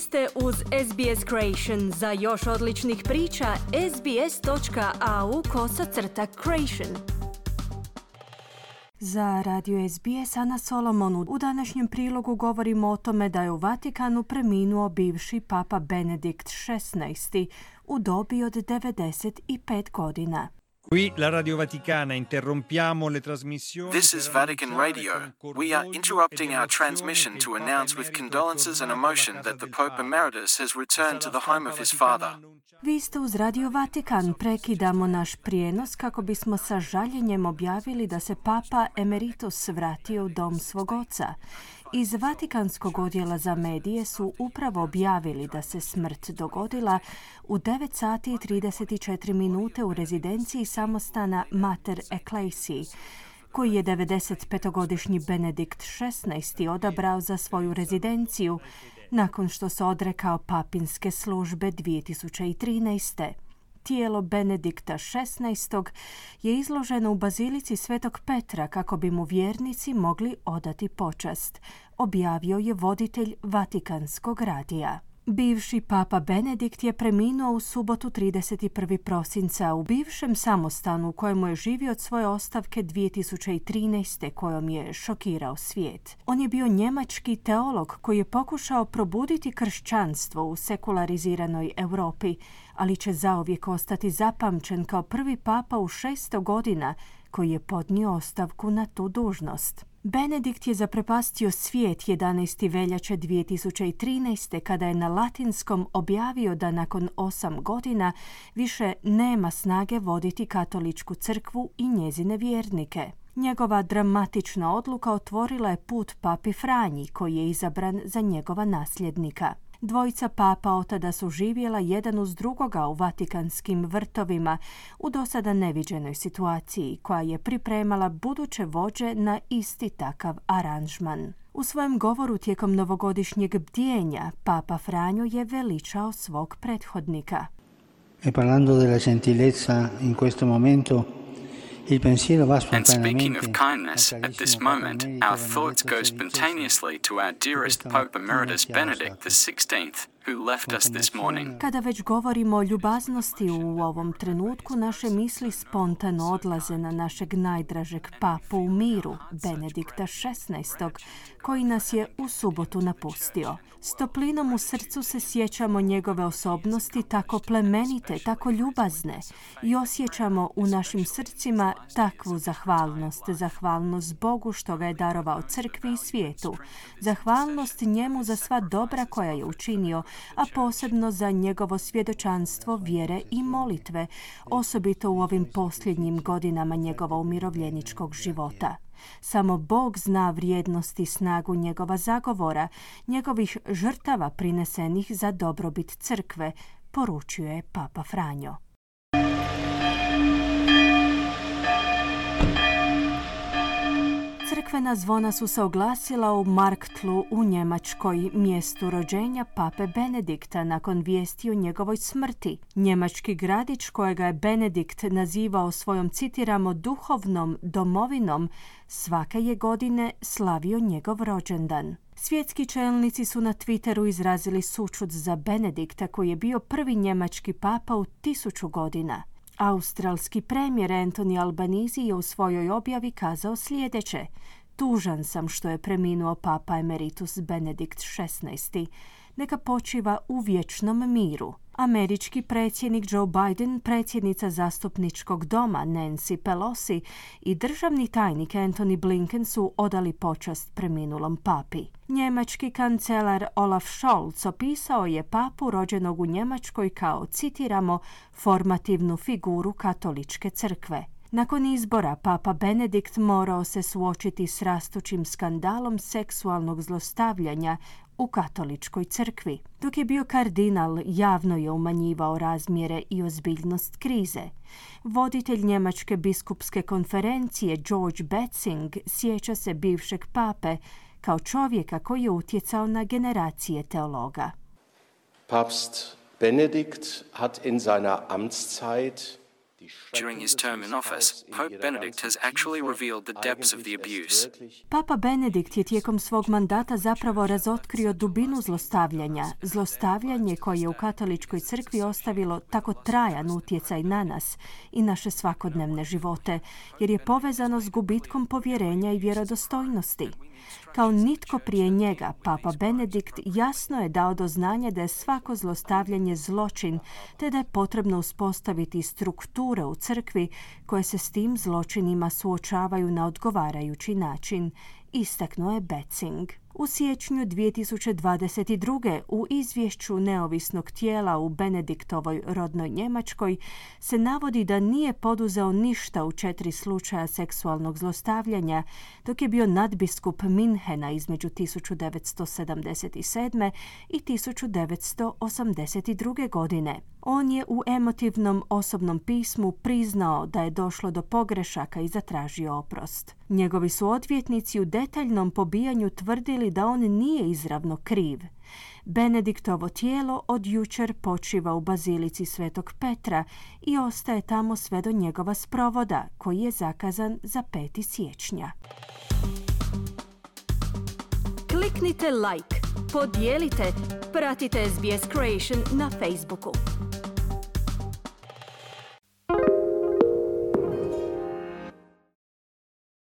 Ste uz SBS Creation. Za još odličnih priča, sbs.au kosacrta creation. Za radio SBS Ana Solomonu u današnjem prilogu govorimo o tome da je u Vatikanu preminuo bivši papa Benedikt XVI u dobi od 95 godina. Qui la Radio Vaticana interrompiamo le trasmissioni. This is Vatican Radio. We are interrupting our transmission to announce with condolences and emotion that the Pope Emeritus has returned to the home of his father. Vi ste uz Radio Vatikan. Prekidamo naš prijenos kako bismo sa žaljenjem objavili da se Papa Emeritus vratio u dom svog oca. Iz Vatikanskog odjela za medije su upravo objavili da se smrt dogodila u 9 sati i 34 minute u rezidenciji samostana Mater Ecclesi, koji je 95-godišnji Benedikt XVI. odabrao za svoju rezidenciju nakon što se odrekao papinske službe 2013 tijelo Benedikta XVI. je izloženo u bazilici Svetog Petra kako bi mu vjernici mogli odati počast, objavio je voditelj Vatikanskog radija. Bivši papa Benedikt je preminuo u subotu 31. prosinca u bivšem samostanu u kojemu je živio od svoje ostavke 2013. kojom je šokirao svijet. On je bio njemački teolog koji je pokušao probuditi kršćanstvo u sekulariziranoj Europi, ali će zauvijek ostati zapamćen kao prvi papa u šesto godina koji je podnio ostavku na tu dužnost. Benedikt je zaprepastio svijet 11. veljače 2013. kada je na latinskom objavio da nakon osam godina više nema snage voditi katoličku crkvu i njezine vjernike. Njegova dramatična odluka otvorila je put papi Franji koji je izabran za njegova nasljednika. Dvojica papa otada su živjela jedan uz drugoga u vatikanskim vrtovima u dosada neviđenoj situaciji koja je pripremala buduće vođe na isti takav aranžman. U svojem govoru tijekom novogodišnjeg bdjenja Papa Franjo je veličao svog prethodnika. E parlando della gentilezza in questo momento And speaking of kindness, at this moment, our thoughts go spontaneously to our dearest Pope Emeritus Benedict XVI, Kada već govorimo o ljubaznosti u ovom trenutku, naše misli spontano odlaze na našeg najdražeg papu u miru, Benedikta XVI, koji nas je u subotu napustio. S toplinom u srcu se sjećamo njegove osobnosti tako plemenite, tako ljubazne i osjećamo u našim srcima takvu zahvalnost, zahvalnost Bogu što ga je darovao crkvi i svijetu, zahvalnost njemu za sva dobra koja je učinio, a posebno za njegovo svjedočanstvo vjere i molitve, osobito u ovim posljednjim godinama njegova umirovljeničkog života. Samo Bog zna vrijednost i snagu njegova zagovora, njegovih žrtava prinesenih za dobrobit crkve, poručuje Papa Franjo. Crkvena zvona su se oglasila u Marktlu u Njemačkoj, mjestu rođenja pape Benedikta nakon vijesti o njegovoj smrti. Njemački gradić kojega je Benedikt nazivao svojom citiramo duhovnom domovinom, svake je godine slavio njegov rođendan. Svjetski čelnici su na Twitteru izrazili sučut za Benedikta koji je bio prvi njemački papa u tisuću godina. Australski premijer Anthony Albanizi je u svojoj objavi kazao sljedeće. Tužan sam što je preminuo papa emeritus Benedikt XVI. Neka počiva u vječnom miru. Američki predsjednik Joe Biden, predsjednica zastupničkog doma Nancy Pelosi i državni tajnik Anthony Blinken su odali počast preminulom papi. Njemački kancelar Olaf Scholz opisao je papu rođenog u Njemačkoj kao, citiramo, formativnu figuru katoličke crkve. Nakon izbora Papa Benedikt morao se suočiti s rastućim skandalom seksualnog zlostavljanja u katoličkoj crkvi. Dok je bio kardinal, javno je umanjivao razmjere i ozbiljnost krize. Voditelj Njemačke biskupske konferencije George Betzing sjeća se bivšeg pape kao čovjeka koji je utjecao na generacije teologa. Papst Benedikt hat in seiner Amtszeit During his term in office, Pope Benedict has actually revealed the depths of the abuse. Papa Benedikt je tijekom svog mandata zapravo razotkrio dubinu zlostavljanja, zlostavljanje koje je u katoličkoj crkvi ostavilo tako trajan utjecaj na nas i naše svakodnevne živote, jer je povezano s gubitkom povjerenja i vjerodostojnosti. Kao nitko prije njega, Papa Benedikt jasno je dao do znanja da je svako zlostavljanje zločin, te da je potrebno uspostaviti strukture u crkvi koje se s tim zločinima suočavaju na odgovarajući način, istaknuo je Betzing. U siječnju 2022. u izvješću neovisnog tijela u Benediktovoj rodnoj Njemačkoj se navodi da nije poduzeo ništa u četiri slučaja seksualnog zlostavljanja, dok je bio nadbiskup Minhena između 1977. i 1982. godine. On je u emotivnom osobnom pismu priznao da je došlo do pogrešaka i zatražio oprost. Njegovi su odvjetnici u detaljnom pobijanju tvrdili da on nije izravno kriv. Benediktovo tijelo od jučer počiva u bazilici Svetog Petra i ostaje tamo sve do njegova sprovoda, koji je zakazan za 5. siječnja. Kliknite like, podijelite, pratite SBS Creation na Facebooku.